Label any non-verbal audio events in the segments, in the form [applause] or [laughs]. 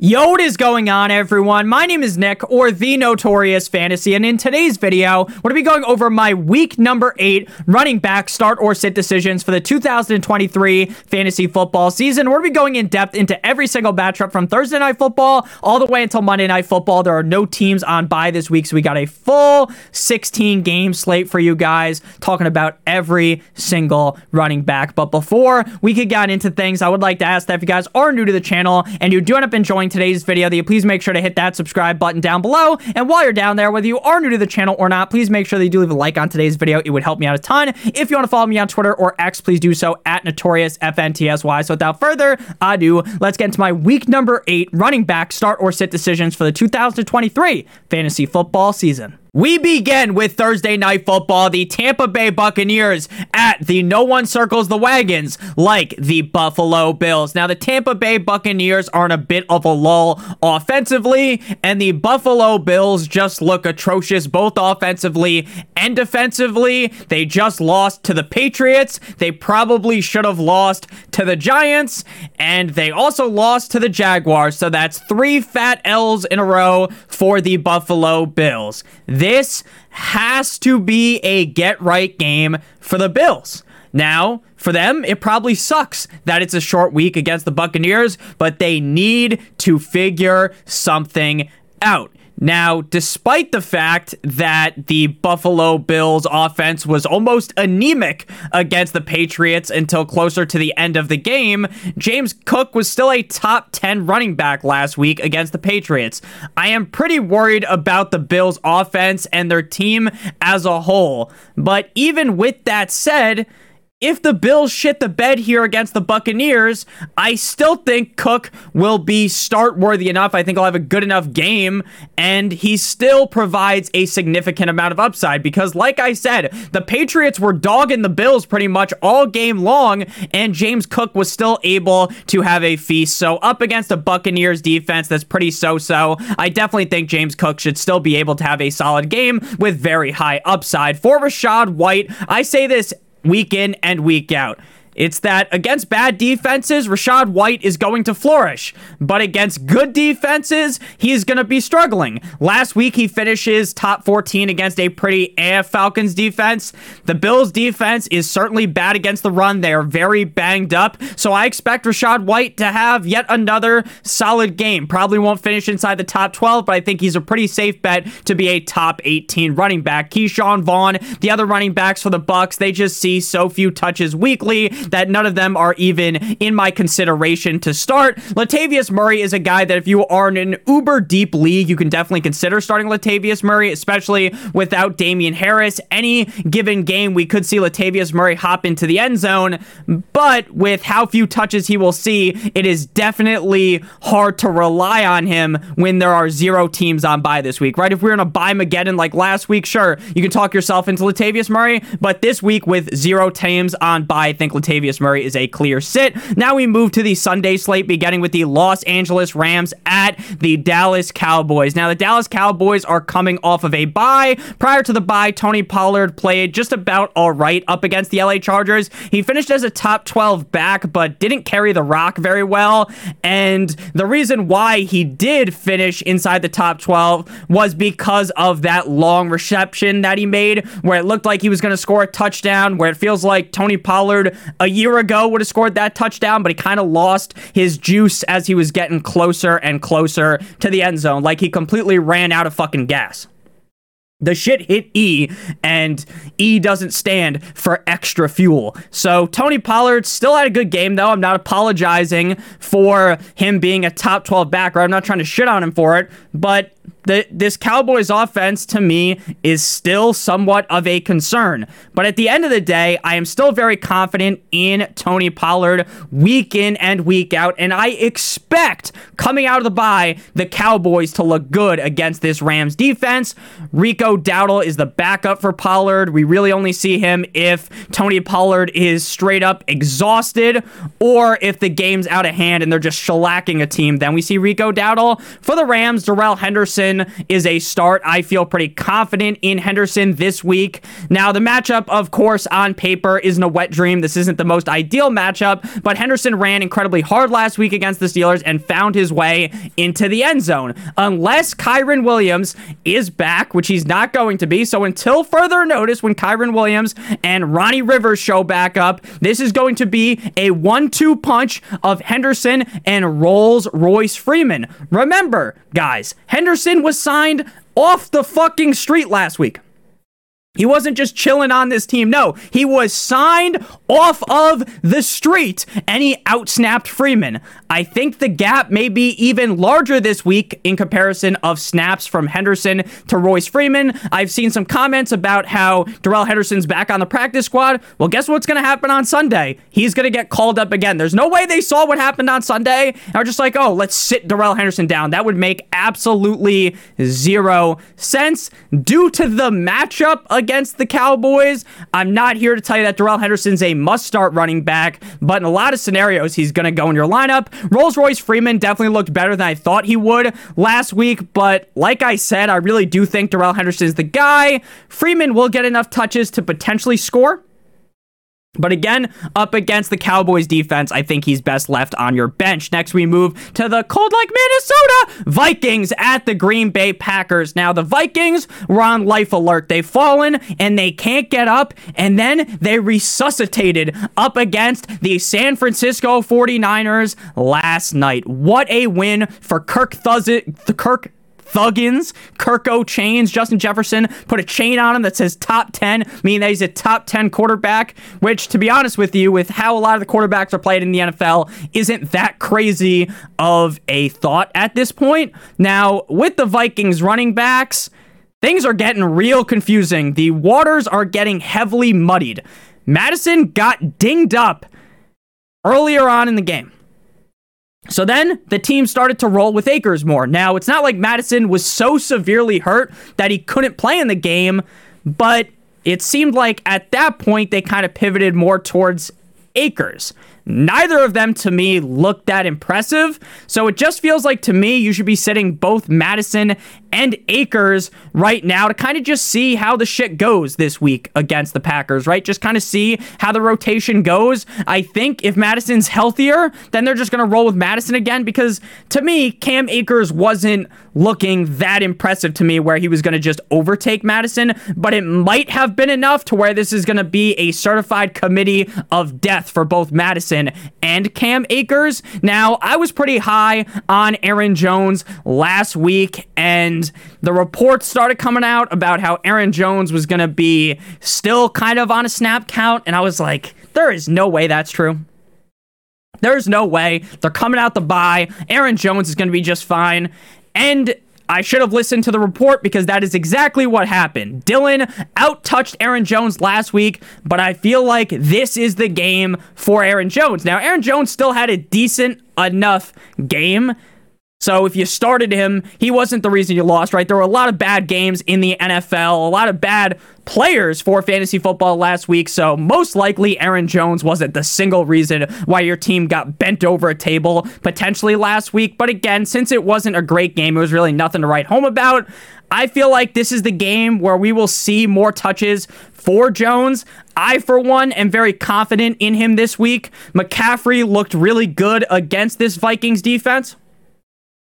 Yo, what is going on, everyone? My name is Nick, or The Notorious Fantasy, and in today's video, we're going to be going over my week number eight running back start or sit decisions for the 2023 fantasy football season. We're going to be going in depth into every single matchup from Thursday Night Football all the way until Monday Night Football. There are no teams on bye this week, so we got a full 16 game slate for you guys, talking about every single running back. But before we could get into things, I would like to ask that if you guys are new to the channel and you do end up enjoying today's video that you please make sure to hit that subscribe button down below. And while you're down there, whether you are new to the channel or not, please make sure that you do leave a like on today's video. It would help me out a ton. If you want to follow me on Twitter or X, please do so at NotoriousFNTSY. So without further ado, let's get into my week number eight running back start or sit decisions for the 2023 fantasy football season. We begin with Thursday Night Football. The Tampa Bay Buccaneers at the No One Circles the Wagons like the Buffalo Bills. Now, the Tampa Bay Buccaneers are in a bit of a lull offensively, and the Buffalo Bills just look atrocious both offensively and defensively. They just lost to the Patriots. They probably should have lost to the Giants, and they also lost to the Jaguars. So that's three fat L's in a row for the Buffalo Bills. This has to be a get right game for the Bills. Now, for them, it probably sucks that it's a short week against the Buccaneers, but they need to figure something out. Now, despite the fact that the Buffalo Bills offense was almost anemic against the Patriots until closer to the end of the game, James Cook was still a top 10 running back last week against the Patriots. I am pretty worried about the Bills offense and their team as a whole. But even with that said, if the Bills shit the bed here against the Buccaneers, I still think Cook will be start worthy enough. I think he'll have a good enough game, and he still provides a significant amount of upside because, like I said, the Patriots were dogging the Bills pretty much all game long, and James Cook was still able to have a feast. So, up against a Buccaneers defense that's pretty so so, I definitely think James Cook should still be able to have a solid game with very high upside. For Rachaad White, I say this week in and week out. It's that against bad defenses, Rachaad White is going to flourish, but against good defenses, he's going to be struggling. Last week, he finishes top 14 against a pretty AF Falcons defense. The Bills' defense is certainly bad against the run. They are very banged up, so I expect Rachaad White to have yet another solid game. Probably won't finish inside the top 12, but I think he's a pretty safe bet to be a top 18 running back. Ke'Shawn Vaughn, the other running backs for the Bucks, they just see so few touches weekly that none of them are even in my consideration to start. Latavius Murray is a guy that if you are in an uber deep league, you can definitely consider starting Latavius Murray, especially without Damien Harris. Any given game, we could see Latavius Murray hop into the end zone, but with how few touches he will see, it is definitely hard to rely on him when there are zero teams on bye this week, right? If we are in a bye Mageddon like last week, sure, you can talk yourself into Latavius Murray, but this week with zero teams on bye, I think Latavius Latavius Murray is a clear sit. Now we move to the Sunday slate, beginning with the Los Angeles Rams at the Dallas Cowboys. Now, the Dallas Cowboys are coming off of a bye. Prior to the bye, Tony Pollard played just about all right up against the LA Chargers. He finished as a top 12 back, but didn't carry the rock very well. And the reason why he did finish inside the top 12 was because of that long reception that he made, where it looked like he was going to score a touchdown, where it feels like Tony Pollard a year ago would have scored that touchdown, but he kind of lost his juice as he was getting closer and closer to the end zone. Like he completely ran out of fucking gas. The shit hit E, and E doesn't stand for extra fuel. So Tony Pollard still had a good game, though. I'm not apologizing for him being a top 12 backer. I'm not trying to shit on him for it, but the, this Cowboys offense to me is still somewhat of a concern. But at the end of the day, I am still very confident in Tony Pollard week in and week out. And I expect coming out of the bye, the Cowboys to look good against this Rams defense. Rico Dowdle is the backup for Pollard. We really only see him if Tony Pollard is straight up exhausted or if the game's out of hand and they're just shellacking a team. Then we see Rico Dowdle. For the Rams, Darrell Henderson Henderson is a start. I feel pretty confident in Henderson this week. Now, the matchup, of course, on paper isn't a wet dream. This isn't the most ideal matchup, but Henderson ran incredibly hard last week against the Steelers and found his way into the end zone. Unless Kyren Williams is back, which he's not going to be. So until further notice, when Kyren Williams and Ronnie Rivers show back up, this is going to be a one two punch of Henderson and Rolls Royce Freeman. Remember, guys, Henderson was signed off the fucking street last week. He wasn't just chilling on this team. No, he was signed off of the street and he outsnapped Freeman. I think the gap may be even larger this week in comparison of snaps from Henderson to Royce Freeman. I've seen some comments about how Darrell Henderson's back on the practice squad. Well, guess what's going to happen on Sunday? He's going to get called up again. There's no way they saw what happened on Sunday and are just like, oh, let's sit Darrell Henderson down. That would make absolutely zero sense due to the matchup against the Cowboys. I'm not here to tell you that Darrell Henderson's a must start running back, but in a lot of scenarios, he's going to go in your lineup. Rolls Royce Freeman definitely looked better than I thought he would last week, but like I said, I really do think Darrell Henderson is the guy. Freeman will get enough touches to potentially score. But again, up against the Cowboys defense, I think he's best left on your bench. Next, we move to the cold like Minnesota Vikings at the Green Bay Packers. Now, the Vikings were on life alert. They've fallen and they can't get up, and then they resuscitated up against the San Francisco 49ers last night. What a win for Kirk Thuzit, Kirk Thuggins, Kirko chains. Justin Jefferson put a chain on him that says top 10, meaning that he's a top 10 quarterback, which, to be honest with you, with how a lot of the quarterbacks are played in the NFL, isn't that crazy of a thought at this point. Now, with the Vikings running backs, things are getting real confusing. The waters are getting heavily muddied. Madison got dinged up earlier on in the game. So then the team started to roll with Akers more. Now, it's not like Madison was so severely hurt that he couldn't play in the game, but it seemed like at that point they kind of pivoted more towards Akers. Neither of them to me looked that impressive. So it just feels like to me you should be sitting both Madison and Akers right now to kind of just see how the shit goes this week against the Packers, right? Just kind of see how the rotation goes. I think if Madison's healthier, then they're just going to roll with Madison again because to me, Cam Akers wasn't looking that impressive to me where he was going to just overtake Madison, but it might have been enough to where this is going to be a certified committee of death for both And Cam Akers. Now, I was pretty high on Aaron Jones last week, and the reports started coming out about how Aaron Jones was going to be still kind of on a snap count, and I was like, there is no way that's true. There's no way. They're coming out the bye. Aaron Jones is going to be just fine. And I should have listened to the report because that is exactly what happened. Dillon outtouched Aaron Jones last week, but I feel like this is the game for Aaron Jones. Now, Aaron Jones still had a decent enough game so if you started him, he wasn't the reason you lost, right? There were a lot of bad games in the NFL, a lot of bad players for fantasy football last week. So most likely Aaron Jones wasn't the single reason why your team got bent over a table potentially last week. But again, since it wasn't a great game, it was really nothing to write home about. I feel like this is the game where we will see more touches for Jones. I, for one, am very confident in him this week. McCaffrey looked really good against this Vikings defense.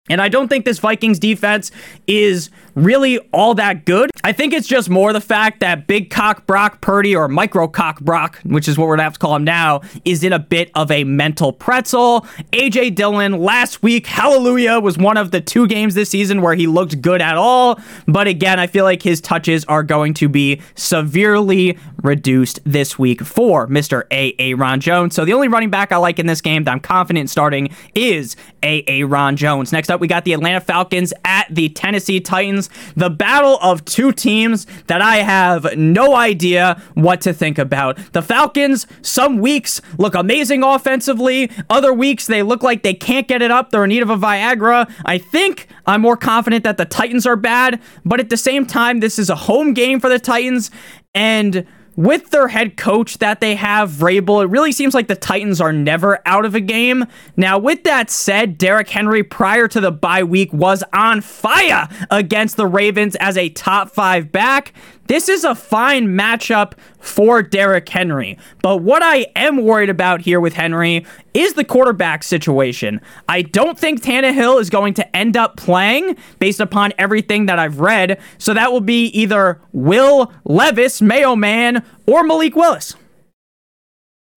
And I don't think this Vikings defense is really all that good. I think it's just more the fact that Big Cock Brock Purdy or Micro Cock Brock, which is what we're gonna have to call him now, is in a bit of a mental pretzel. AJ Dillon last week, hallelujah, was one of the two games this season where he looked good at all. But again, I feel like his touches are going to be severely reduced this week for Mr. A.A. Ron Jones. So the only running back I like in this game that I'm confident starting is A.A. Ron Jones. Next up, we got the Atlanta Falcons at the Tennessee Titans. The battle of two teams that I have no idea what to think about. The Falcons, some weeks look amazing offensively, other weeks they look like they can't get it up. They're in need of a Viagra. I think I'm more confident that the Titans are bad, but at the same time, this is a home game for the Titans. And with their head coach that they have, Vrabel, it really seems like the Titans are never out of a game. Now, with that said, Derrick Henry prior to the bye week was on fire against the Ravens as a top five back. This is a fine matchup for Derrick Henry. But what I am worried about here with Henry is the quarterback situation. I don't think Tannehill is going to end up playing based upon everything that I've read. So that will be either Will Levis, Mayo Man, or Malik Willis.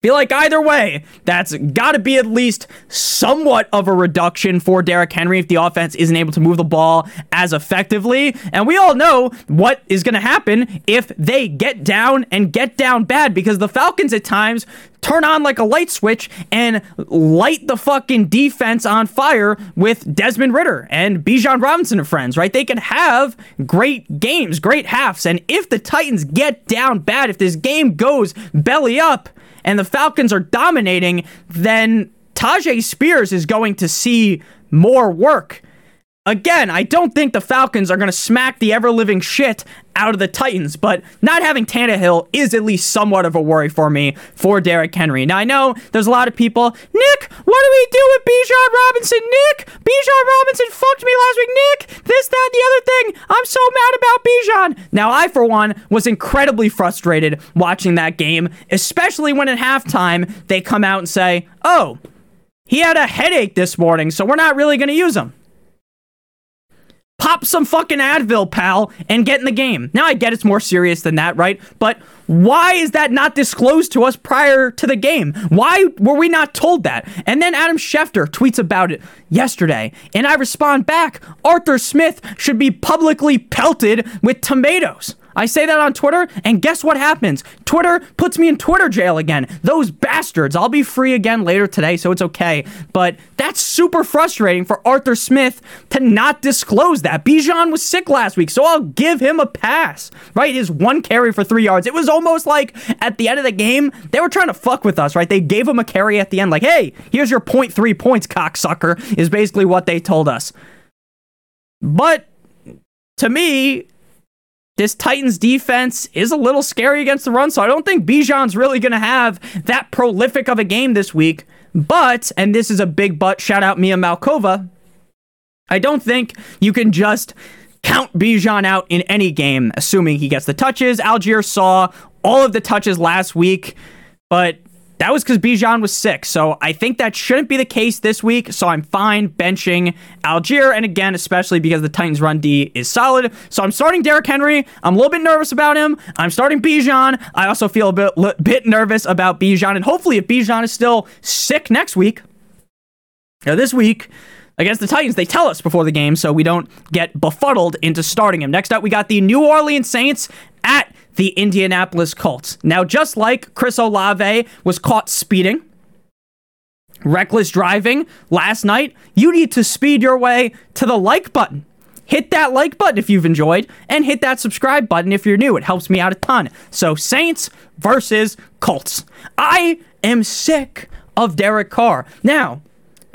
Feel like either way, that's got to be at least somewhat of a reduction for Derrick Henry if the offense isn't able to move the ball as effectively. And we all know what is going to happen if they get down and get down bad because the Falcons at times turn on like a light switch and light the fucking defense on fire with Desmond Ridder and Bijan Robinson and friends, right? They can have great games, great halves. And if the Titans get down bad, if this game goes belly up, and the Falcons are dominating, then Tyjae Spears is going to see more work. Again, I don't think the Falcons are going to smack the ever living shit out of the Titans, but not having Tannehill is at least somewhat of a worry for me for Derrick Henry. Now, I know there's a lot of people, Nick, what do we do with Bijan Robinson? Nick, Bijan Robinson fucked me last week. Nick, this, that, the other thing. I'm so mad about Bijan. Now, I, for one, was incredibly frustrated watching that game, especially when at halftime they come out and say, oh, he had a headache this morning, so we're not really going to use him. Pop some fucking Advil, pal, and get in the game. Now I get it's more serious than that, right? But why is that not disclosed to us prior to the game? Why were we not told that? And then Adam Schefter tweets about it yesterday, and I respond back Arthur Smith should be publicly pelted with tomatoes. I say that on Twitter, and guess what happens? Twitter puts me in Twitter jail again. Those bastards. I'll be free again later today, so it's okay. But that's super frustrating for Arthur Smith to not disclose that. Bijan was sick last week, so I'll give him a pass. Right? His one carry for three yards. It was almost like at the end of the game, they were trying to fuck with us, right? They gave him a carry at the end, like, hey, here's your 0.3 points, cocksucker, is basically what they told us. But to me, this Titans defense is a little scary against the run, so I don't think Bijan's really going to have that prolific of a game this week. But, and this is a big but, shout out Mia Malkova, I don't think you can just count Bijan out in any game, assuming he gets the touches. Allgeier saw all of the touches last week, but that was because Bijan was sick. So I think that shouldn't be the case this week. So I'm fine benching Allgeier. And again, especially because the Titans run D is solid. So I'm starting Derrick Henry. I'm a little bit nervous about him. I'm starting Bijan. I also feel a bit, bit nervous about Bijan. And hopefully, if Bijan is still sick next week, or this week, against the Titans. They tell us before the game so we don't get befuddled into starting him. Next up, we got the New Orleans Saints at the Indianapolis Colts. Now, just like Chris Olave was caught speeding, reckless driving last night, you need to speed your way to the like button. Hit that like button if you've enjoyed, and hit that subscribe button if you're new. It helps me out a ton. So, Saints versus Colts. I am sick of Derek Carr. Now,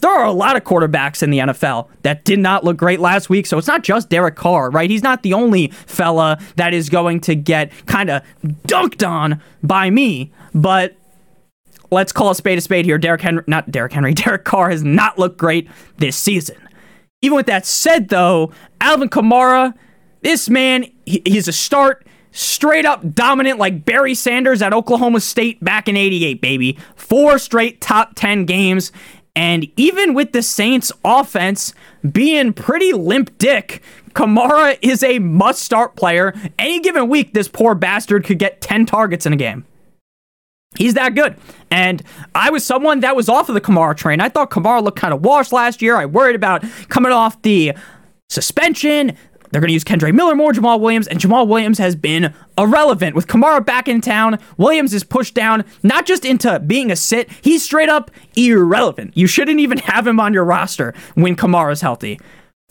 there are a lot of quarterbacks in the NFL that did not look great last week. So it's not just Derek Carr, right? He's not the only fella that is going to get kind of dunked on by me. But let's call a spade a spade here. Derek Henry, not Derek Henry, [laughs] Derek Carr has not looked great this season. Even with that said, though, Alvin Kamara, this man, he, he's a start straight up dominant like Barry Sanders at Oklahoma State back in 88, baby. Four straight top 10 games. And even with the Saints offense being pretty limp dick, Kamara is a must start player. Any given week, this poor bastard could get 10 targets in a game. He's that good. And I was someone that was off of the Kamara train. I thought Kamara looked kind of washed last year. I worried about coming off the suspension, they're going to use Kendre Miller more, Jamaal Williams, and Jamaal Williams has been irrelevant. With Kamara back in town, Williams is pushed down not just into being a sit, he's straight up irrelevant. You shouldn't even [laughs] have him on your roster when Kamara's healthy.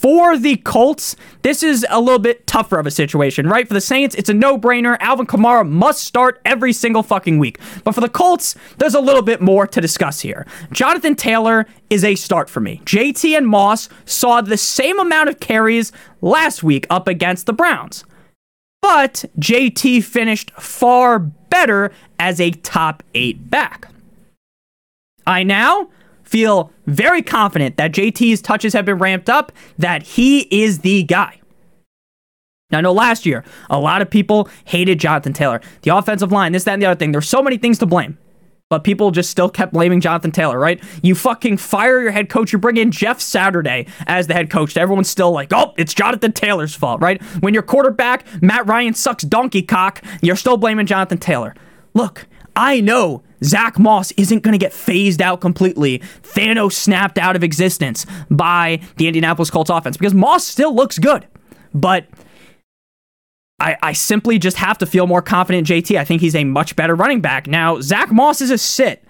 For the Colts, this is a little bit tougher of a situation, right? For the Saints, it's a no brainer. Alvin Kamara must start every single fucking week. But for the Colts, there's a little bit more to discuss here. Jonathan Taylor is a start for me. JT and Moss saw the same amount of carries last week up against the Browns. but JT finished far better as a top eight back. I now feel very confident that JT's touches have been ramped up, that he is the guy. Now, I know last year, a lot of people hated Jonathan Taylor. The offensive line, this, that, and the other thing. There's so many things to blame. But people just still kept blaming Jonathan Taylor, right? You fucking fire your head coach. You bring in Jeff Saturday as the head coach. Everyone's still like, oh, it's Jonathan Taylor's fault, right? When your quarterback, Matt Ryan, sucks donkey cock, you're still blaming Jonathan Taylor. Look, I know Zach Moss isn't going to get phased out completely, Thanos snapped out of existence by the Indianapolis Colts offense because Moss still looks good. But I, I simply just have to feel more confident JT. I think he's a much better running back. Now, Zach Moss is a sit,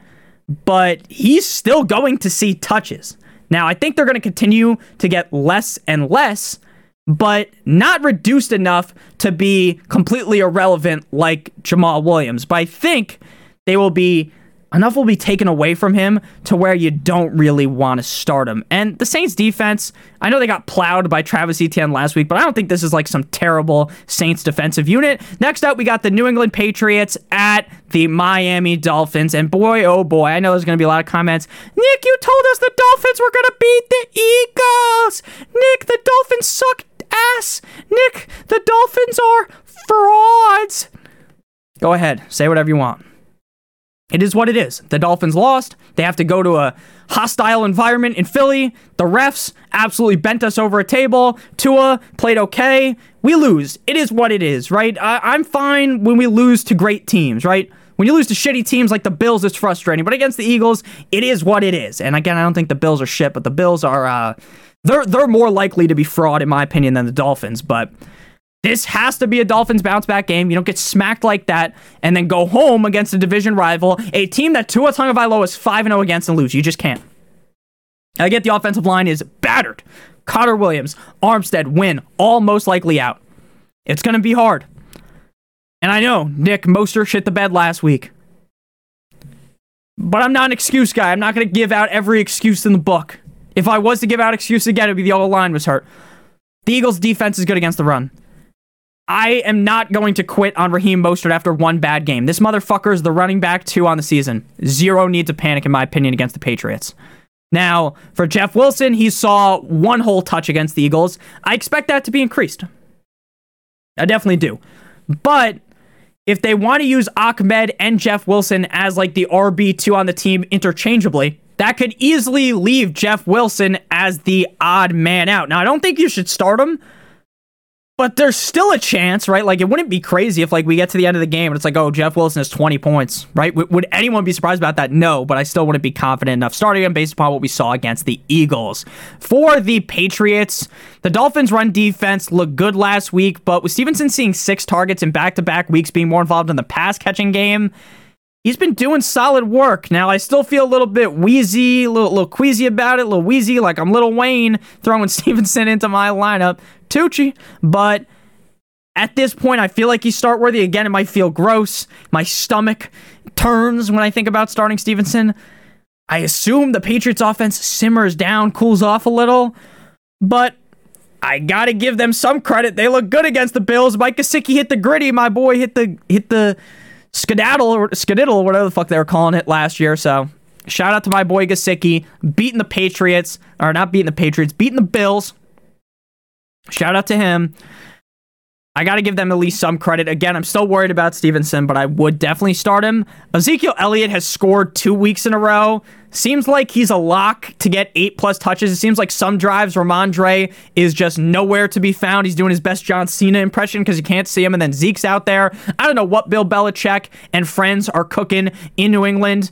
but he's still going to see touches. Now, I think they're going to continue to get less and less, but not reduced enough to be completely irrelevant like Jamaal Williams. But I think they will be enough will be taken away from him to where you don't really want to start him. And the Saints defense, I know they got plowed by Travis Etienne last week, but I don't think this is like some terrible Saints defensive unit. Next up, we got the New England Patriots at the Miami Dolphins. And boy, oh boy, I know there's going to be a lot of comments. Nick, you told us the Dolphins were going to beat the Eagles. Nick, the Dolphins suck ass. Nick, the Dolphins are frauds. Go ahead, say whatever you want. It is what it is. The Dolphins lost. They have to go to a hostile environment in Philly. The refs absolutely bent us over a table. Tua played okay. We lose. It is what it is, right? I- am fine when we lose to great teams, right? When you lose to shitty teams like the Bills, it's frustrating. But against the Eagles, it is what it is. And again, I don't think the Bills are shit, but the Bills are uh, they're they're more likely to be fraud in my opinion than the Dolphins. But this has to be a Dolphins bounce back game. You don't get smacked like that and then go home against a division rival, a team that Tua Tagovailoa is 5 0 against and lose. You just can't. I get the offensive line is battered. Connor Williams, Armstead, win, all most likely out. It's going to be hard. And I know Nick Mostert shit the bed last week. But I'm not an excuse guy. I'm not going to give out every excuse in the book. If I was to give out excuse again, it'd be the O line was hurt. The Eagles' defense is good against the run. I am not going to quit on Raheem Mostert after one bad game. This motherfucker is the running back two on the season. Zero need to panic, in my opinion, against the Patriots. Now, for Jeff Wilson, he saw one whole touch against the Eagles. I expect that to be increased. I definitely do. But if they want to use Ahmed and Jeff Wilson as like the RB2 on the team interchangeably, that could easily leave Jeff Wilson as the odd man out. Now, I don't think you should start him but there's still a chance, right? Like it wouldn't be crazy if like we get to the end of the game and it's like, oh, Jeff Wilson has 20 points, right? W- would anyone be surprised about that? No, but I still wouldn't be confident enough starting him based upon what we saw against the Eagles. For the Patriots, the Dolphins' run defense looked good last week, but with Stevenson seeing six targets in back-to-back weeks, being more involved in the pass catching game he's been doing solid work. Now, I still feel a little bit wheezy, a little, little queasy about it, a little wheezy, like I'm little Wayne throwing [laughs] Stevenson into my lineup. Tucci, but at this point, I feel like he's start worthy. Again, it might feel gross. My stomach turns when I think about starting Stevenson. I assume the Patriots offense simmers down, cools off a little, but I gotta give them some credit. They look good against the Bills. Mike Gesicki hit the griddy. My boy hit the hit the skedaddle or skedaddle, whatever the fuck they were calling it last year. So shout out to my boy Gesicki beating the Patriots, or not beating the Patriots, beating the Bills. Shout out to him. I got to give them at least some credit. Again, I'm still worried about Stevenson, but I would definitely start him. Ezekiel Elliott has scored two weeks in a row. Seems like he's a lock to get eight plus touches. It seems like some drives, Rhamondre is just nowhere to be found. He's doing his best John Cena impression because you can't see him, and then Zeke's out there. I don't know what Bill Belichick and friends are cooking in New England.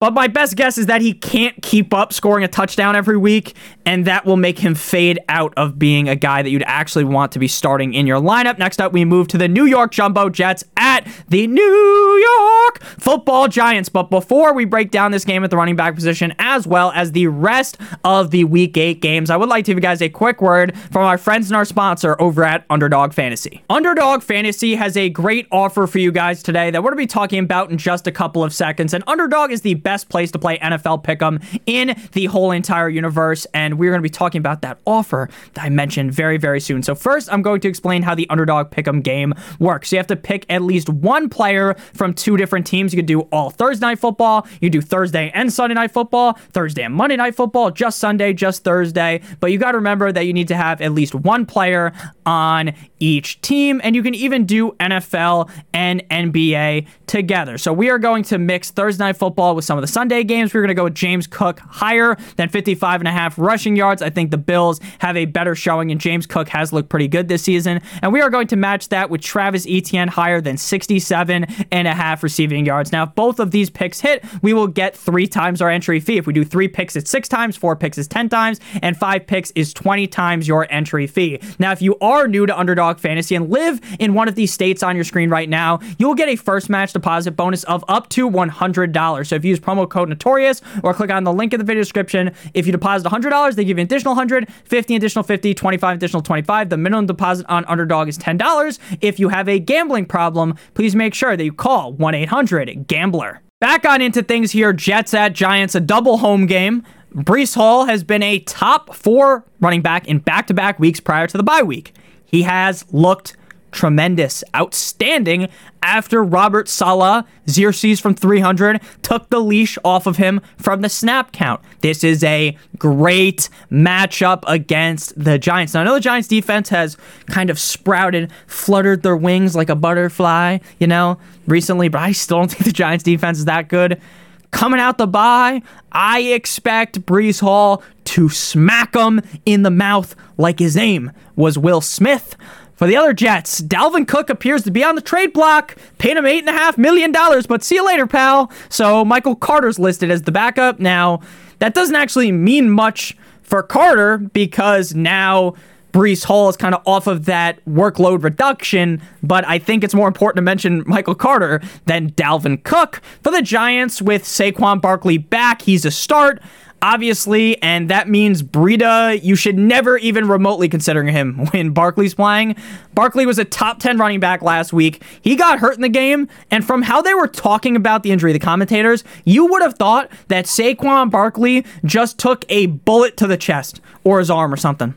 But my best guess is that he can't keep up scoring a touchdown every week, and that will make him fade out of being a guy that you'd actually want to be starting in your lineup. Next up, we move to the New York Jumbo Jets at the New York football giants. But before we break down this game at the running back position, as well as the rest of the week eight games, I would like to give you guys a quick word from our friends and our sponsor over at Underdog Fantasy. Underdog Fantasy has a great offer for you guys today that we're going to be talking about in just a couple of seconds. And Underdog is the best place to play NFL Pick'em in the whole entire universe. And we're going to be talking about that offer that I mentioned very, very soon. So, first, I'm going to explain how the Underdog Pick'em game works. You have to pick at least one player from two different teams. You could do all Thursday night football, you do Thursday and Sunday night football, Thursday and Monday night football, just Sunday, just Thursday. But you got to remember that you need to have at least one player on each team, and you can even do NFL and NBA together. So we are going to mix Thursday night football with some of the Sunday games. We're going to go with James Cook higher than 55 and a half rushing yards. I think the Bills have a better showing, and James Cook has looked pretty good this season. And we are going to match that with Travis Etienne higher than 67 and a half receiving yards. Now, if both of these picks hit, we will get three times our entry fee. If we do three picks, it's six times, four picks is 10 times, and five picks is 20 times your entry fee. Now, if you are new to Underdog Fantasy and live in one of these states on your screen right now, you'll get a first match deposit bonus of up to $100. So if you use promo code Notorious or click on the link in the video description, if you deposit $100, they give you an additional 100, 50 additional 50, 25 additional 25. The minimum deposit on Underdog is $10. If you have a gambling problem, please make sure that you call 1-800-GAMBLER. Back on into things here, Jets at Giants, a double home game. Breece Hall has been a top four running back in back to back weeks prior to the bye week. He has looked tremendous, outstanding after Robert Saleh, Xerxes from 300, took the leash off of him from the snap count. This is a great matchup against the Giants. Now, I know the Giants defense has kind of sprouted, fluttered their wings like a butterfly, you know, recently, but I still don't [laughs] think the Giants defense is that good. Coming out the bye, I expect Breece Hall to smack him in the mouth like his name was Will Smith. For the other Jets, Dalvin Cook appears to be on the trade block. Paid him $8.5 million, but see you later, pal. So Michael Carter's listed as the backup. Now, that doesn't actually mean much for Carter because now Breece Hall is kind of off of that workload reduction, but I think it's more important to mention Michael Carter than Dalvin Cook. For the Giants, with Saquon Barkley back, he's a start obviously, and that means Breida, you should never even remotely consider him [laughs] when Barkley's playing. Barkley was a top 10 running back last week. He got hurt in the game, and from how they were talking about the injury, the commentators, you would have thought that Saquon Barkley just took a bullet to the chest or his arm or something.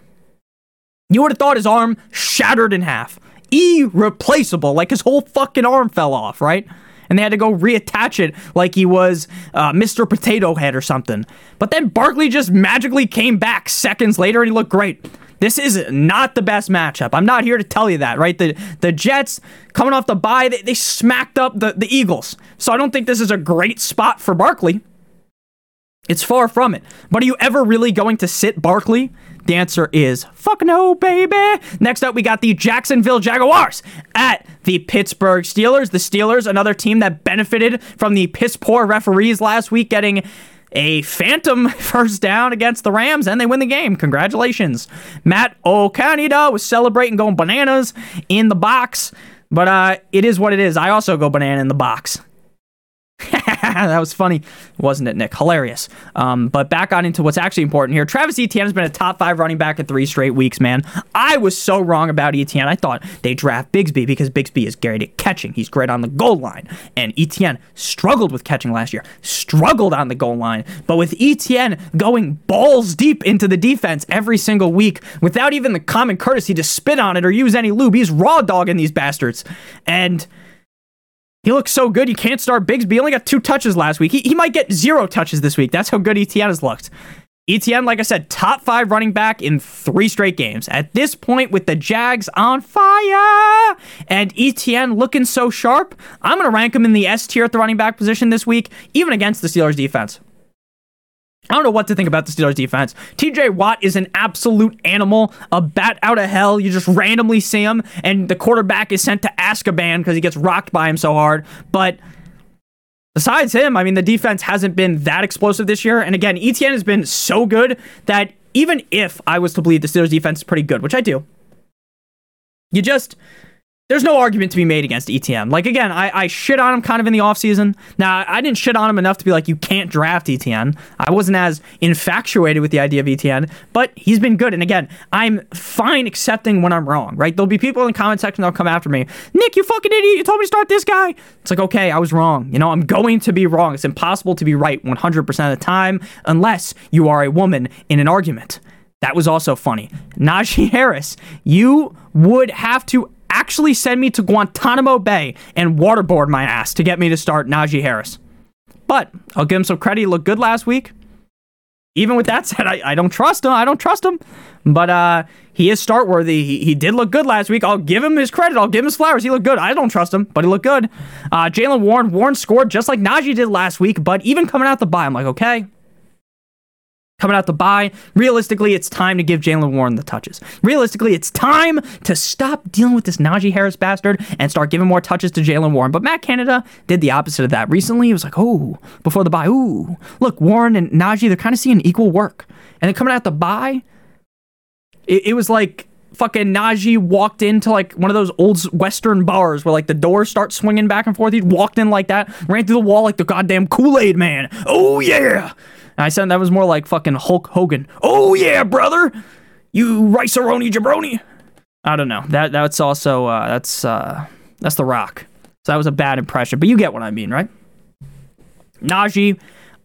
You would have thought his arm shattered in half. Irreplaceable, like his whole fucking arm fell off, right? And they had to go reattach it like he was uh, Mr. Potato Head or something. But then Barkley just magically came back seconds later and he looked great. This is not the best matchup. I'm not here to tell you that, right? The the Jets coming off the bye, they, they smacked up the, the Eagles. So I don't think this is a great spot for Barkley. It's far from it. But are you ever really going to sit Barkley? The answer is fuck no, baby. Next up, we got the Jacksonville Jaguars at the Pittsburgh Steelers. The Steelers, another team that benefited from the piss poor referees last week, getting a phantom [laughs] first down against the Rams, and they win the game. Congratulations. Matt Okanida was celebrating, going bananas in the box. But uh, it is what it is. I also go banana in the box. [laughs] that was funny, wasn't it, Nick? Hilarious. Um, but back on into what's actually important here. Travis Etienne has been a top five running back in three straight weeks, man. I was so wrong about Etienne. I thought they draft Bigsby because Bigsby is great at catching. He's great on the goal line. And Etienne struggled with catching last year, struggled on the goal line. But with Etienne going balls deep into the defense every single week without even the common courtesy to spit on it or use any lube, he's raw dogging these bastards. And he looks so good. You can't start Bigsby. He only got two touches last week. He, he might get zero touches this week. That's how good ETN has looked. ETN, like I said, top five running back in three straight games. At this point, with the Jags on fire and ETN looking so sharp, I'm going to rank him in the S tier at the running back position this week, even against the Steelers defense. I don't know what to think about the Steelers defense. TJ Watt is an absolute animal, a bat out of hell. You just randomly see him, and the quarterback is sent to Azkaban because he gets rocked by him so hard. But besides him, I mean, the defense hasn't been that explosive this year. And again, ETN has been so good that even if I was to believe the Steelers defense is pretty good, which I do, you just there's no argument to be made against ETN. Like again, I, I shit on him kind of in the offseason. Now I didn't shit on him enough to be like you can't draft ETN. I wasn't as infatuated with the idea of ETN, but he's been good. And again, I'm fine accepting when I'm wrong. Right? There'll be people in the comment section that'll come after me. Nick, you fucking idiot! You told me to start this guy. It's like okay, I was wrong. You know, I'm going to be wrong. It's impossible to be right 100% of the time unless you are a woman in an argument. That was also funny. Najee Harris, you would have to actually send me to Guantanamo Bay and waterboard my ass to get me to start Najee Harris. But I'll give him some credit. He looked good last week. Even with that [laughs] said, I, I don't trust him. I don't trust him. But uh, he is start worthy. He, he did look good last week. I'll give him his credit. I'll give him his flowers. He looked good. I don't trust him, but he looked good. Uh, Jaylen Warren. Warren scored just like Najee did last week. But even coming out the bye, I'm like, okay, coming out the bye. Realistically, it's time to give Jaylen Warren the touches. Realistically, it's time to stop dealing with this Najee Harris bastard and start giving more touches to Jaylen Warren. But Matt Canada did the opposite of that. Recently, he was like, oh, before the bye, ooh, look, Warren and Najee, they're kind of seeing equal work. And then coming out the bye, it, it was like fucking Najee walked into like one of those old Western bars where like the doors start swinging back and forth. He walked in like that, ran through the wall like the goddamn Kool Aid man. Oh yeah. And I said that was more like fucking Hulk Hogan. Oh yeah, brother, you rice-a-roni jabroni. I don't know. That that's also uh, that's uh, that's The Rock. So that was a bad impression, but you get what I mean, right? Najee,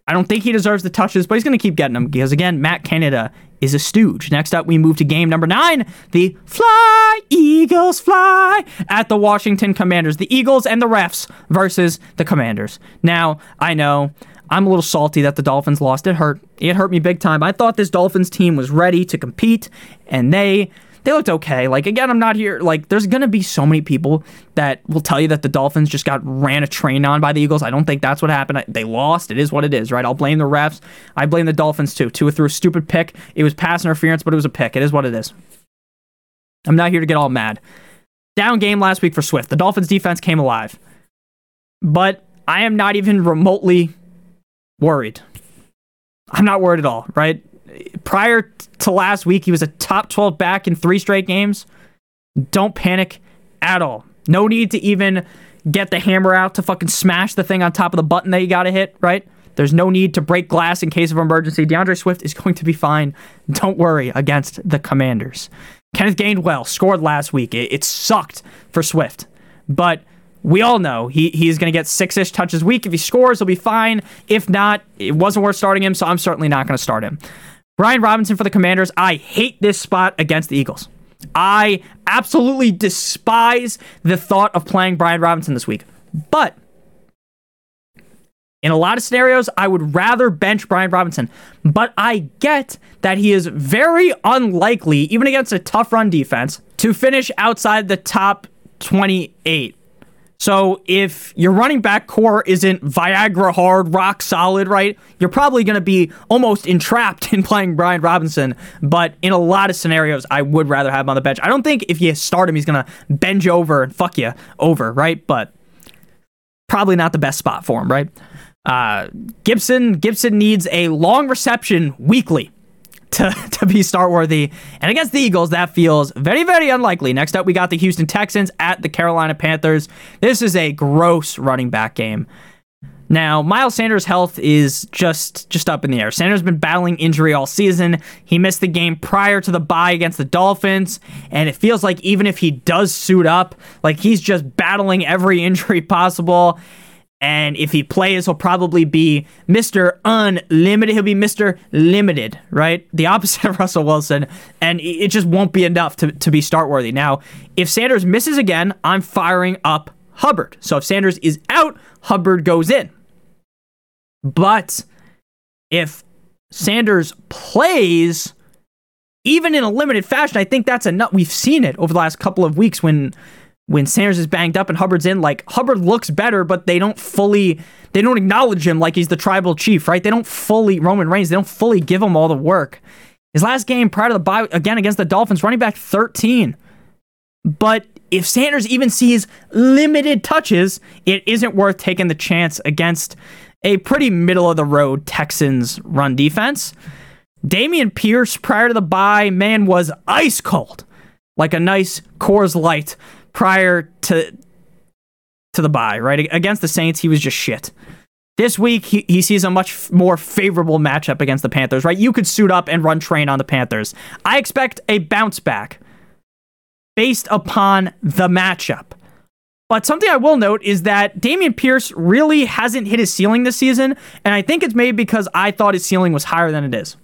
I don't think he deserves the touches, but he's going to keep getting them because again, Matt Canada is a stooge. Next up, we move to game number nine. The Fly Eagles Fly at the Washington Commanders. The Eagles and the refs versus the Commanders. Now I know I'm a little salty that the Dolphins lost. It hurt. It hurt me big time. I thought this Dolphins team was ready to compete, and they they looked okay. Like again, I'm not here. Like there's gonna be so many people that will tell you that the Dolphins just got ran a train on by the Eagles. I don't think that's what happened. They lost. It is what it is, right? I'll blame the refs. I blame the Dolphins too. Tua threw a stupid pick. It was pass interference, but it was a pick. It is what it is. I'm not here to get all mad. Down game last week for Swift. The Dolphins defense came alive, but I am not even remotely worried. I'm not worried at all, right? Prior to last week, he was a top 12 back in three straight games. Don't panic at all. No need to even get the hammer out to fucking smash the thing on top of the button that you got to hit, right? There's no need to break glass in case of emergency. D'Andre Swift is [laughs] going to be fine. Don't worry against the Commanders. Kenneth Gainwell scored last week. It, it sucked for Swift, but we all know he, he's going to get six ish touches a week. If he scores, he'll be fine. If not, it wasn't worth starting him, so I'm certainly not going to start him. Brian Robinson for the Commanders. I hate this spot against the Eagles. I absolutely despise the thought of playing Brian Robinson this week. But in a lot of scenarios, I would rather bench Brian Robinson. But I get that he is very unlikely, even against a tough run defense, to finish outside the top 28 so if your running back core isn't Viagra hard, rock solid, right? You're probably going to be almost entrapped [laughs] in playing Brian Robinson. But in a lot of scenarios, I would rather have him on the bench. I don't think if you start him, he's going to bend you over and fuck you over, right? But probably not the best spot for him, right? Uh, Gibson Gibson needs a long reception weekly to, [laughs] to be start worthy. And against the Eagles, that feels very, very unlikely. Next up, we got the Houston Texans at the Carolina Panthers. This is a gross running back game. Now, Miles Sanders' health is just just up in the air. Sanders has been battling injury all season. He missed the game prior to the bye against the Dolphins, and it feels like even if he does suit up, like he's just battling every [laughs] injury possible. And if he plays, he'll probably be Mr. Unlimited. He'll be Mr. Limited, right? The opposite [laughs] of Russell Wilson. And it just won't be enough to, to be start worthy. Now, if Sanders misses again, I'm firing up Hubbard. So if Sanders is out, Hubbard goes in. But if Sanders plays, even in a limited fashion, I think that's enough. We've seen it over the last couple of weeks when when Sanders is banged up and Hubbard's in, like Hubbard looks better, but they don't fully they don't acknowledge him like he's the tribal chief, right? They don't fully Roman Reigns, they don't fully give him all the work. His last game prior to the bye again against the Dolphins, running back 13. But if Sanders even sees limited touches, it isn't worth taking the chance against a pretty middle of the road Texans run defense. Dameon Pierce prior to the bye, man, was ice cold. Like a nice Coors Light prior to to the bye, right? Against the Saints, he was just shit. This week, he, he sees a much f- more favorable matchup against the Panthers, right? You could suit up and run train on the Panthers. I expect a bounce back based upon the matchup. But something I will note is that Damian Pierce really hasn't hit his ceiling this season, and I think it's maybe because I thought his ceiling was higher than it is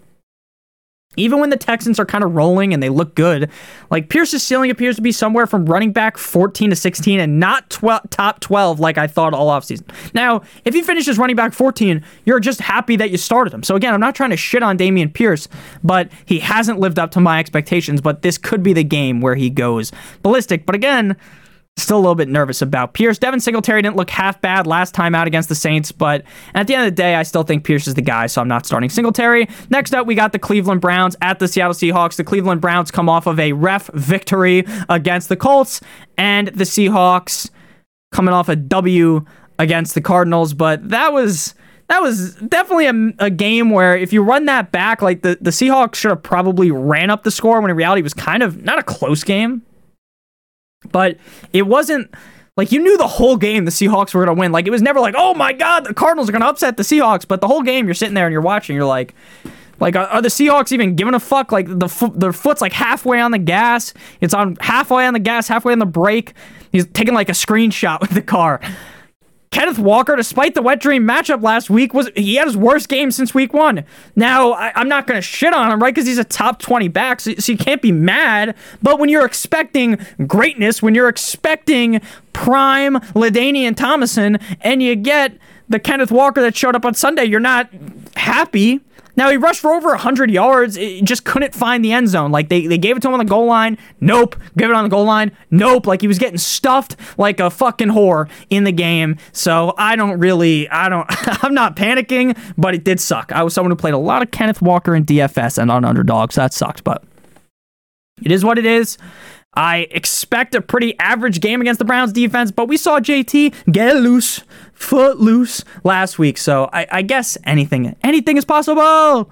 even when the Texans are kind of rolling and they look good, like Pierce's ceiling appears to be somewhere from running back 14 to 16 and not tw- top 12 like I thought all offseason. Now, if he finishes running back 14, you're just happy that you started him. So again, I'm not trying to shit on Dameon Pierce, but he hasn't lived up to my expectations, but this could be the game where he goes ballistic. But again, Still a little bit nervous about Pierce. Devin Singletary didn't look half bad last time out against the Saints, but at the end of the day, I still think Pierce is the guy, so I'm not starting Singletary. Next up, we got the Cleveland Browns at the Seattle Seahawks. The Cleveland Browns come off of a ref victory against the Colts, and the Seahawks coming off a W against the Cardinals, but that was that was definitely a, a, game where if you run that back, like the, the Seahawks should have probably ran up the score when in reality it was kind of not a close game. But it wasn't like you knew the whole game the Seahawks were going to win. Like it was never like, oh my God, the Cardinals are going to upset the Seahawks. But the whole game, you're sitting there and you're watching. You're like, like are, are the Seahawks even giving a fuck? Like the fo- their foot's like halfway on the gas. It's on halfway on the gas, halfway on the brake. He's taking like a screenshot [laughs] with the car. Kenneth Walker, despite the wet dream matchup last week, was he had his worst game since week one. Now I, am not to shit on him, right? Because he's a top 20 back, so, so you can't be mad. But when you're expecting greatness, when you're expecting prime LaDainian Tomlinson, and you get the Kenneth Walker that showed up on Sunday, you're not happy. Now he rushed for over 100 yards, it just couldn't find the end zone. Like they, they gave it to him on the goal line, nope. Give it on the goal line, nope. Like he was getting stuffed like a fucking whore in the game. So I don't really, I don't, [laughs] I'm not panicking, but it did suck. I was someone who played a lot of Kenneth Walker in DFS and on underdogs. so that sucked. But it is what it is. I expect a pretty average game against the Browns defense, but we saw JT get loose, foot loose last week. So I, I guess anything, anything is possible.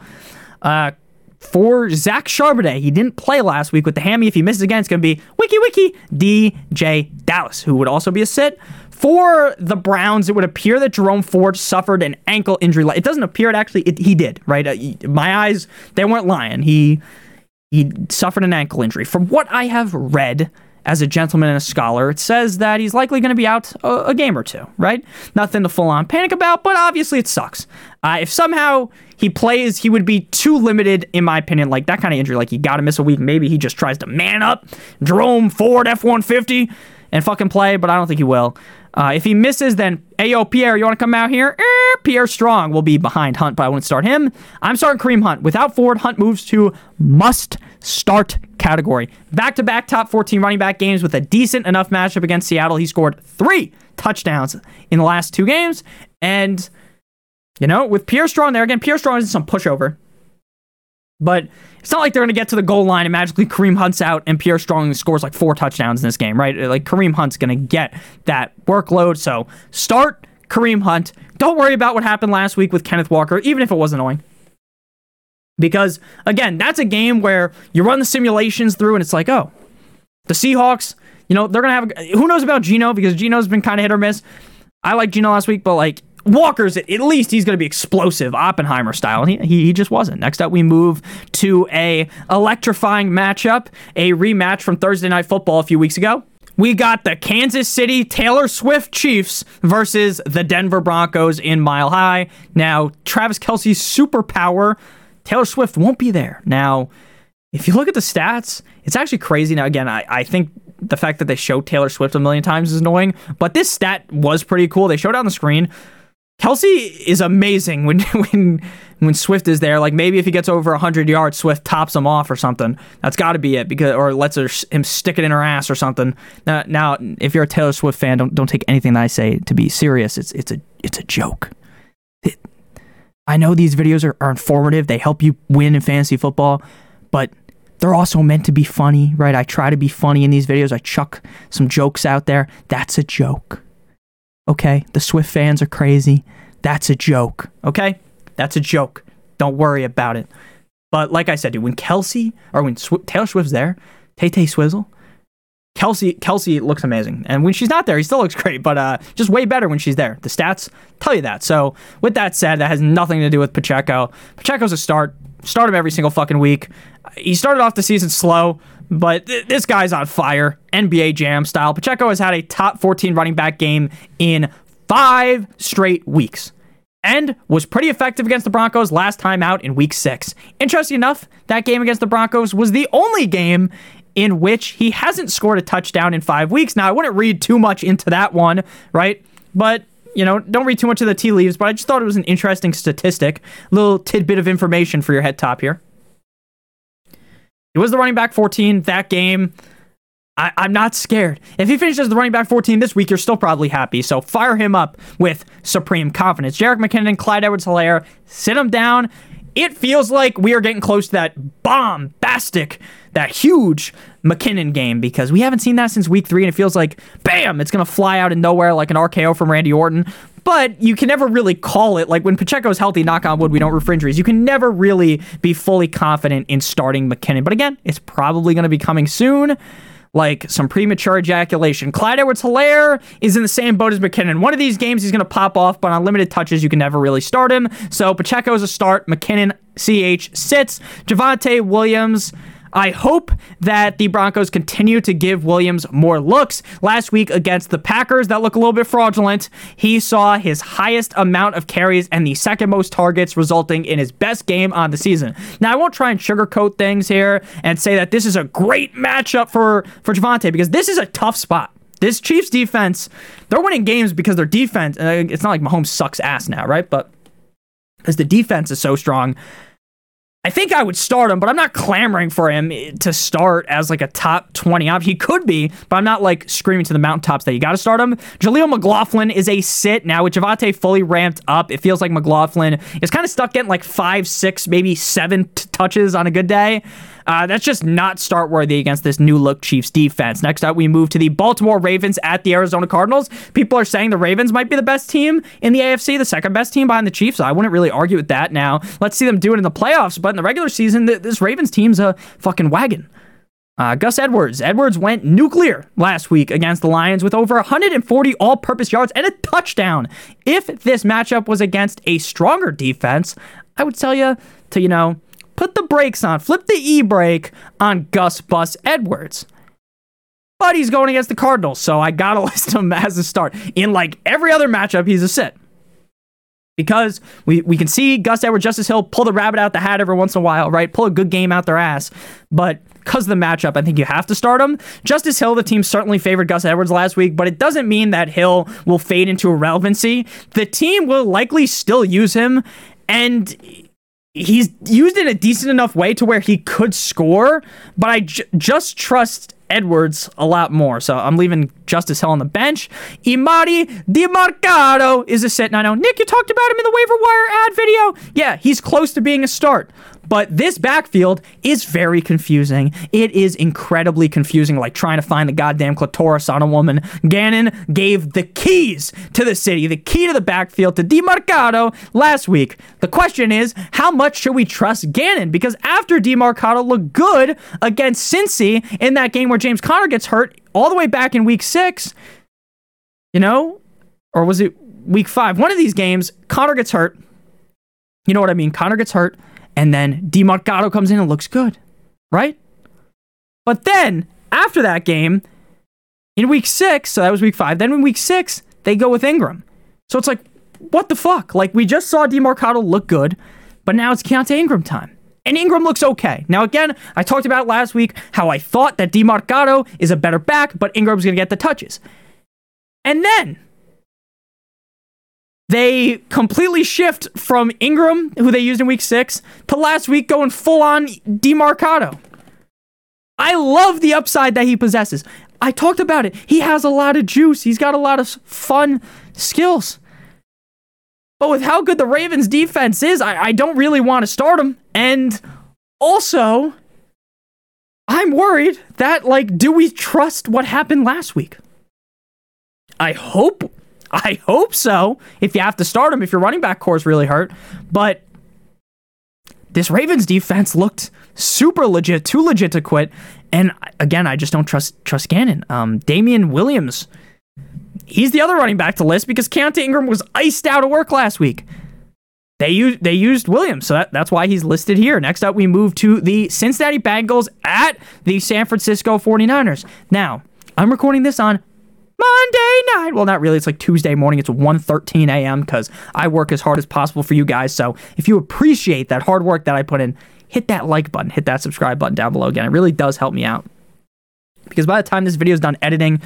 Uh, for Zach Charbonnet, he didn't play last week with the hammy. If he misses again, it's going to be wiki wiki DeeJay Dallas, who would also be a sit. For the Browns, it would appear that Jerome Ford suffered an ankle injury. It doesn't appear it actually, it, he did, right? Uh, my eyes, they weren't lying. He he suffered an ankle injury. From what I have read as a gentleman and a scholar, it says that he's likely going to be out a, a, game or two, right? Nothing to full on panic about, but obviously it sucks. Uh, if somehow he plays, he would be too limited, in my opinion. Like that kind of injury, like you got to miss a week. Maybe he just tries to man up, Jerome Ford F 150 and fucking play, but I don't think he will. Uh, if he misses, then Ayo Pierre, you want to come out here? Er, Pierre Strong will be behind Hunt, but I wouldn't start him. I'm starting Kareem Hunt. Without Ford, Hunt moves to must start category. Back to back top 14 running back games with a decent enough matchup against Seattle. He scored three touchdowns in the last two games. And, you know, with Pierre Strong there, again, Pierre Strong is some pushover. But it's not like they're going to get to the goal line and magically Kareem Hunt's out and Pierre Strong scores like four touchdowns in this game, right? Like Kareem Hunt's going to get that workload. So start Kareem Hunt. Don't worry about what happened last week with Kenneth Walker, even if it was annoying. Because again, that's a game where you run the simulations through and it's like, oh, the Seahawks, you know, they're going to have. Who knows about Geno because Geno's been kind of hit or miss. I like Geno last week, but like Walker's at least he's going to be explosive, Oppenheimer style. He, he, he just wasn't. Next up, we move to a electrifying matchup, a rematch from Thursday Night Football a few weeks ago. We got the Kansas City Taylor Swift Chiefs versus the Denver Broncos in Mile High. Now, Travis Kelce's superpower, Taylor Swift won't be there. Now, if you look at the stats, it's actually crazy. Now, again, I, I think the fact that they show Taylor Swift a million times is annoying, but this stat was pretty cool. They showed it on the screen. Kelce is amazing when [laughs] when when Swift is there. Like maybe if he gets over 100 yards, Swift tops him off or something. That's got to be it because or lets her, him stick it in her ass or something. Now, now, if you're a Taylor Swift fan, don't don't take anything that I say to be serious. It's it's a it's a joke. It, I know these videos are, are informative. They help you win in fantasy football, but they're also meant to be funny, right? I try to be funny in these videos. I chuck some jokes out there. That's a joke. Okay, the Swift fans are crazy. That's a joke. Okay, that's a joke. Don't worry about it. But like I said, dude, when Kelce or when Sw- Taylor Swift's there, Tay Tay Swizzle, Kelce Kelce looks amazing, and when she's not there, he still looks great. But uh, just way better when she's there. The stats tell you that. So with that said, that has nothing to do with Pacheco. Pacheco's a start. Start him every single fucking week. He started off the season slow, but th- this guy's on fire. NBA Jam style. Pacheco has had a top 14 running back game in five straight weeks and was pretty effective against the Broncos last time out in week six. Interesting enough, that game against the Broncos was the only game in which he hasn't scored a touchdown in five weeks. Now, I wouldn't read too much into that one, right? But you know, don't read too much of the tea leaves, but I just thought it was an interesting statistic, little tidbit of information for your head top here. It was the running back 14 that game. I, am not scared. If he finishes the running back 14 this week, you're still probably happy. So fire him up with supreme confidence. Jerick McKinnon, Clyde Edwards Helaire, sit him down. It feels like we are getting close to that bombastic, that huge McKinnon game because we haven't seen that since week three, and it feels like, bam, it's going to fly out of nowhere like an RKO from Randy Orton. But you can never really call it. Like when Pacheco's healthy, knock on wood, we don't refer injuries. You can never really be fully confident in starting McKinnon. But again, it's probably going to be coming soon like some premature ejaculation. Clyde Edwards Helaire is in the same boat as McKinnon. One of these games he's going to pop off, but on limited touches, you can never really start him. So Pacheco is a start. McKinnon, CH sits. Javonte Williams. I hope that the Broncos continue to give Williams more looks. Last week against the Packers, that look a little bit fraudulent. He saw his highest amount of carries and the second most targets, resulting in his best game on the season. Now, I won't try and sugarcoat things here and say that this is a great matchup for, for Javonte because this is a tough spot. This Chiefs defense, they're winning games because their defense, it's not like Mahomes sucks ass now, right? But because the defense is so strong. I think I would start him, but I'm not clamoring for him eh, to start as like a top 20 option. He could be, but I'm not like screaming to the mountaintops that you got to start him. Jaleel McLaughlin is a sit now with Javonte fully ramped up. It feels like McLaughlin is kind of stuck getting like five, six, maybe seven t- touches on a good day. Uh, that's just not start worthy against this new look Chiefs defense. Next up, we move to the Baltimore Ravens at the Arizona Cardinals. People are saying the Ravens might be the best team in the AFC, the second best team behind the Chiefs. I wouldn't really argue with that now. Let's see them do it in the playoffs, but in the regular season, this Ravens team's a fucking wagon. Uh, Gus Edwards. Edwards went nuclear last week against the Lions with over 140 all purpose yards and a touchdown. If this matchup was against a stronger defense, I would tell you to, you know, put the brakes on, flip the e brake on Gus Bus Edwards. But he's going against the Cardinals, so I gotta [laughs] list him as a start. In like every other matchup, he's a sit. Because we, we can see Gus Edwards, Justice Hill pull the rabbit out the hat every once in a while, right? Pull a good game out their ass. But because of the matchup, I think you have to start him. Justice Hill, the team certainly favored Gus Edwards last week, but it doesn't mean that Hill will fade into irrelevancy. The team will likely still use him, and he's used in a decent enough way to where he could score, but I j- just trust Edwards a lot more. So I'm leaving Justice Hill on the bench. Emari Demercado is a sit. And I know, Nick, you talked about him in the waiver wire ad video. Yeah, he's close to being a start. But this backfield is very confusing. It is incredibly confusing, like trying to find the goddamn clitoris on a woman. Gannon gave the keys to the city, the key to the backfield to Demercado last week. The question is, how much should we trust Gannon? Because after Demercado looked good against Cincy in that game where James Conner gets hurt all the way back in week six, you know, or was it week five? One of these games, Conner gets hurt. You know what I mean? Conner gets hurt and then Demercado comes in and looks good, right? But then after that game, in week six, so that was week five, then in week six, they go with Ingram. So it's like, what the fuck? Like, we just saw Demercado look good, but now it's Keaontay Ingram time. And Ingram looks okay. Now, again, I talked about last week how I thought that Demercado is a better back, but Ingram's going to get the touches. And then they completely shift from Ingram, who they used in week six, to last week going full on Demercado. I love the upside that he possesses. I talked about it. He has a lot of juice. He's got a lot of fun skills. But with how good the Ravens defense is, I, I don't really want to start him. And also, I'm worried that, like, do we trust what happened last week? I hope I hope so. If you have to start him, if your running back core is really hurt, but this Ravens defense looked super legit, too legit to quit. And again, I just don't trust trust Gannon. Um, Damien Williams, he's the other running back to list because Keaontay Ingram was iced out of work last week. They used they used Williams, so that, that's why he's listed here. Next up, we move to the Cincinnati Bengals at the San Francisco 49ers. Now, I'm recording this on Monday night. Well, not really. It's like Tuesday morning. It's 1.13 a.m. because I work as hard as possible for you guys. So if you appreciate that hard work that I put in, hit that like button, hit that subscribe button down below again. It really does help me out. Because by the time this video is done editing,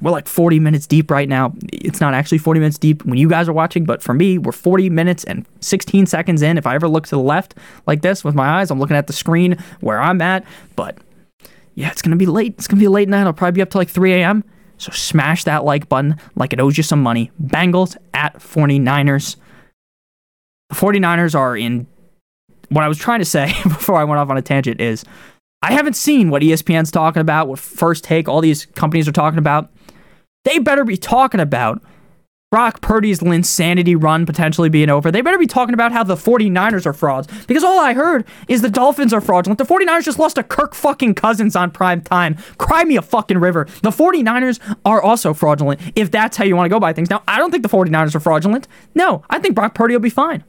we're like 40 minutes deep right now. It's not actually 40 minutes deep when you guys are watching, but for me, we're 40 minutes and 16 seconds in. If I ever look to the left like this with my eyes, I'm looking at the screen where I'm at. But yeah, it's to be late. It's to be a late night. I'll probably be up to like 3 a.m. So smash that like button like it owes you some money. Bengals at 49ers. The 49ers are in. What I was trying to say [laughs] before I went off on a tangent is I haven't seen what ESPN's talking about, what First Take, all these companies are talking about. They better be talking about Brock Purdy's insanity run potentially being over. They better be talking about how the 49ers are frauds. Because all I heard is the Dolphins are fraudulent. The 49ers just lost to Kirk fucking Cousins on prime time. Cry me a fucking river. The 49ers are also fraudulent if that's how you want to go by things. Now, I don't think the 49ers are fraudulent. No, I think Brock Purdy will be fine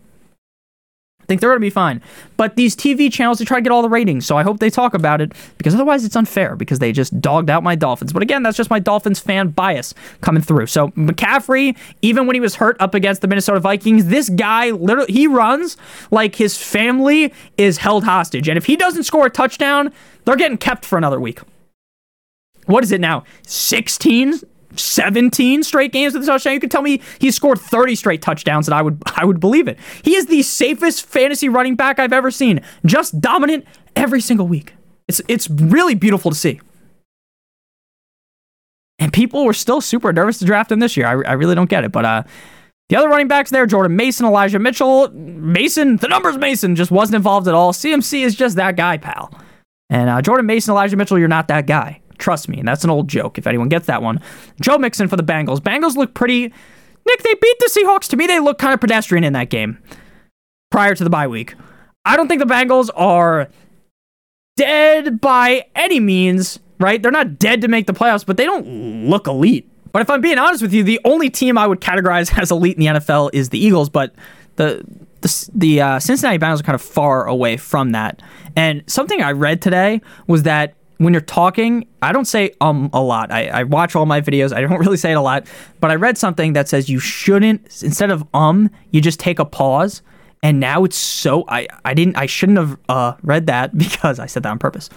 think they're going to be fine. But these TV channels, they try to get all the ratings. So I hope they talk about it because otherwise it's unfair because they just dogged out my Dolphins. But again, that's just my Dolphins fan bias coming through. So McCaffrey, even when he was hurt up against the Minnesota Vikings, this guy literally, he runs like his family is held hostage. And if he doesn't score a touchdown, they're getting kept for another week. What is it now? 16 17 straight games with a touchdown. You could tell me he scored 30 straight touchdowns and I would I would believe it. He is the safest fantasy running back I've ever seen. Just dominant every single week. It's it's really beautiful to see. And people were still super nervous to draft him this year. I, I really don't get it. But uh the other running backs there, Jordan Mason, Elijah Mitchell, Mason, the numbers Mason just wasn't involved at all. CMC is just that guy, pal. And uh, Jordan Mason, Elijah Mitchell, you're not that guy. Trust me. And that's an old joke if anyone gets that one. Joe Mixon for the Bengals. Bengals look pretty. Nick, they beat the Seahawks. To me, they look kind of pedestrian in that game prior to the bye week. I don't think the Bengals are dead by any means, right? They're not dead to make the playoffs, but they don't look elite. But if I'm being honest with you, the only team I would categorize [laughs] as elite in the NFL is the Eagles, but the the, the uh, Cincinnati Bengals are kind of far away from that. And something I read today was that when you're talking, I don't say um a lot. I, I watch all my videos. I don't [laughs] really say it a lot, but I read something that says you shouldn't instead of um, you just take a pause. And now it's so I I didn't I shouldn't have uh read that [laughs] because I said that on purpose.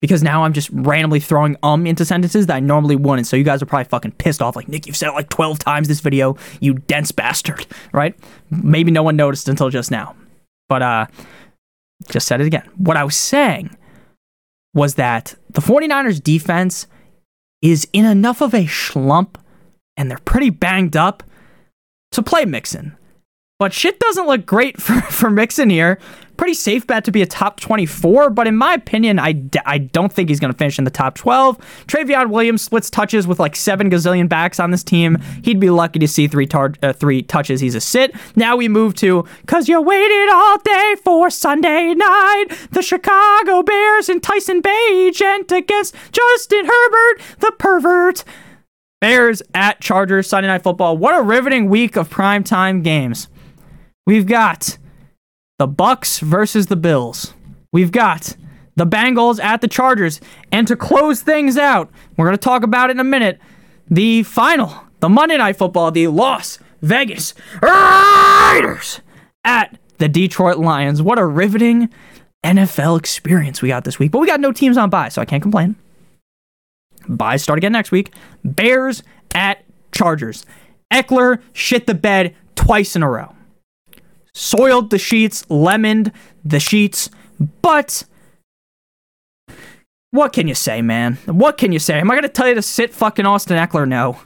Because now I'm just randomly throwing um into sentences that I normally wouldn't. So you guys are probably fucking pissed off. Like Nick, you've said it like 12 times this video. You dense bastard. [laughs] Right? Maybe no one noticed until just now. But uh, just said it again. What I was saying was that the 49ers defense is in enough of a slump and they're pretty banged up to play Mixon. But shit doesn't look great [laughs] for, for Mixon here. Pretty safe bet to be a top 24, but in my opinion, I d- I don't think he's going to finish in the top 12. Trayveon Williams splits touches with like seven gazillion backs on this team. He'd be lucky to see three, tar- uh, three touches. He's a sit. Now we move to, because you waited all day for Sunday night. The Chicago Bears and Tyson Bagent against Justin Herbert, the pervert. Bears at Chargers Sunday Night Football. What a riveting week of primetime games. We've got the Bucks versus the Bills. We've got the Bengals at the Chargers. And to close things out, we're going to talk about it in a minute. The final, the Monday Night Football, the Las Vegas Raiders at the Detroit Lions. What a riveting NFL experience we got this week. But we got no teams on bye, so I can't complain. Bye start again next week. Bears at Chargers. Ekeler shit the bed twice in a row soiled the sheets, lemoned the sheets, but what can you say, man? What can you say? Am I to tell you to sit fucking Austin Ekeler? No.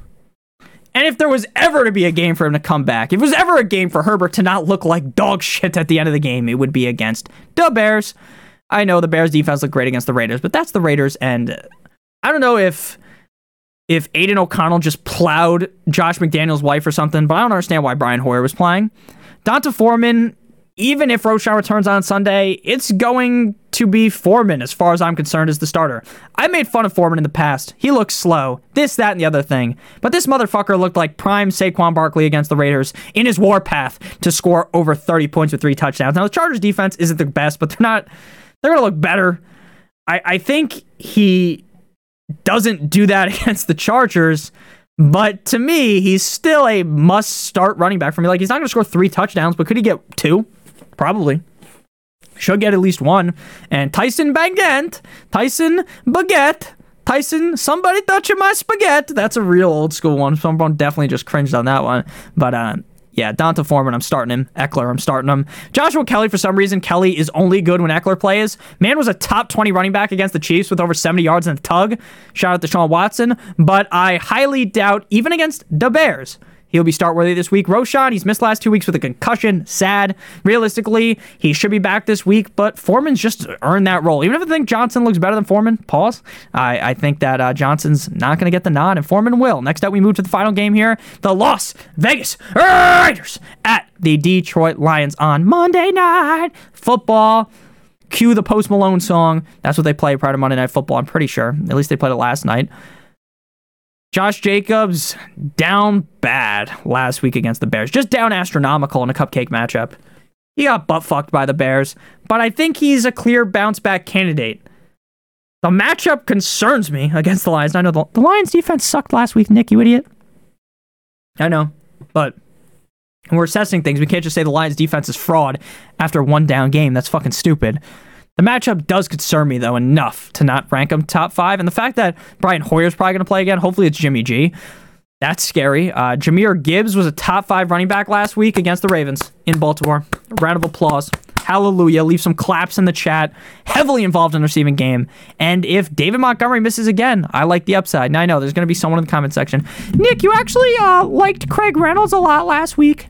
And if there was ever to be a game for him to come back, if it was ever a game for Herbert to not look like dog shit at the end of the game, it would be against the Bears. I know the Bears defense looked great against the Raiders, but that's the Raiders, and I don't know if if Aidan O'Connell just plowed Josh McDaniel's wife or something, but I don't understand why Brian Hoyer was playing. D'Onta Foreman, even if Roschon returns on Sunday, it's going to be Foreman, as far as I'm concerned, as the starter. I made fun of Foreman in the past. He looks slow, this, that, and the other thing. But this motherfucker looked like prime Saquon Barkley against the Raiders in his warpath to score over 30 points with three touchdowns. Now, the Chargers defense isn't the best, but they're not, they're to look better. I, I think he doesn't do that [laughs] against the Chargers. But to me, he's still a must start running back for me. Like, he's not going to score three touchdowns, but could he get two? Probably. Should get at least one. And Tyson Bagent, Tyson Baguette, Tyson, somebody touching my spaghetti. That's a real old school one. Someone definitely just cringed on that one. But uh, yeah, D'Onta Foreman, I'm starting him. Ekeler, I'm starting him. Joshua Kelley, for some reason, Kelley is only good when Ekeler plays. Man was a top 20 running back against the Chiefs with over 70 yards in a tug. Shout out to Sean Watson. But I highly doubt, even against the Bears, He'll be start worthy this week. Roschon, he's missed last two weeks with a concussion. Sad. Realistically, he should be back this week, but Foreman's just earned that role. Even if I think Johnson looks better than Foreman, pause. I, I think that uh, Johnson's not going to get the nod, and Foreman will. Next up, we move to the final game here the Las Vegas Raiders at the Detroit Lions on Monday Night Football. Cue the Post Malone song. That's what they play prior to Monday Night Football, I'm pretty sure. At least they played it last night. Josh Jacobs down bad last week against the Bears. Just down astronomical in a cupcake matchup. He got butt fucked by the Bears, but I think he's a clear bounce back candidate. The matchup concerns me against the Lions. I know the, the Lions defense sucked last week, Nick, you idiot. I know, but we're assessing things. We can't just say the Lions defense is fraud after one down game. That's fucking stupid. The matchup does concern me, though, enough to not rank him top five. And the fact that Brian Hoyer's probably going to play again, hopefully it's Jimmy G. That's scary. Uh, Jahmyr Gibbs was a top five running back last week against the Ravens in Baltimore. A round of applause. Hallelujah. Leave some claps in the chat. Heavily involved in the receiving game. And if David Montgomery misses again, I like the upside. Now I know there's going to be someone in the comment section. Nick, you actually uh, liked Craig Reynolds a lot last week.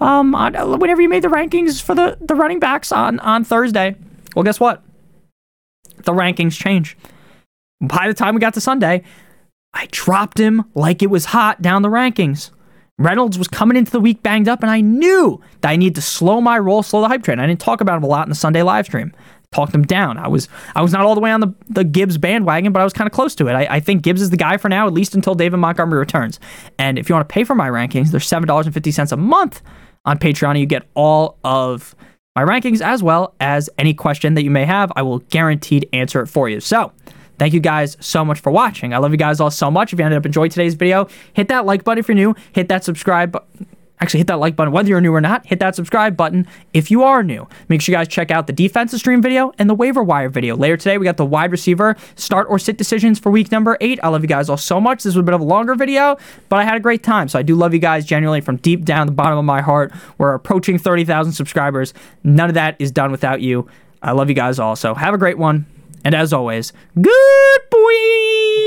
Um, whenever you made the rankings for the, the running backs on, on Thursday. Well, guess what? The rankings change. By the time we got to Sunday, I dropped him like it was hot down the rankings. Reynolds was coming into the week banged up, and I knew that I needed to slow my roll, slow the hype train. I didn't talk about him a lot in the Sunday live stream. Talked him down. I was I was not all the way on the, the Gibbs bandwagon, but I was kind of close to it. I, I think Gibbs is the guy for now, at least until David Montgomery returns. And if you want to pay for my rankings, they're seven dollars and fifty cents a month on Patreon. You get all of my rankings as well as any question that you may have. I will guaranteed answer it for you. So, Thank you guys so much for watching. I love you guys all so much. If you ended up enjoying today's video, hit that like button if you're new. Hit that subscribe button actually hit that like button whether you're new or not hit that subscribe button if you are new. Make sure you guys check out the defensive stream video and the waiver wire video. Later today we got the wide receiver start or sit decisions for week number eight. I love you guys all so much. This was a bit of a longer video but i had a great time. So i do love you guys genuinely from deep down the bottom of my heart. We're approaching 30000 subscribers. None of that is done without you. I love you guys all. So have a great one. And as always good boy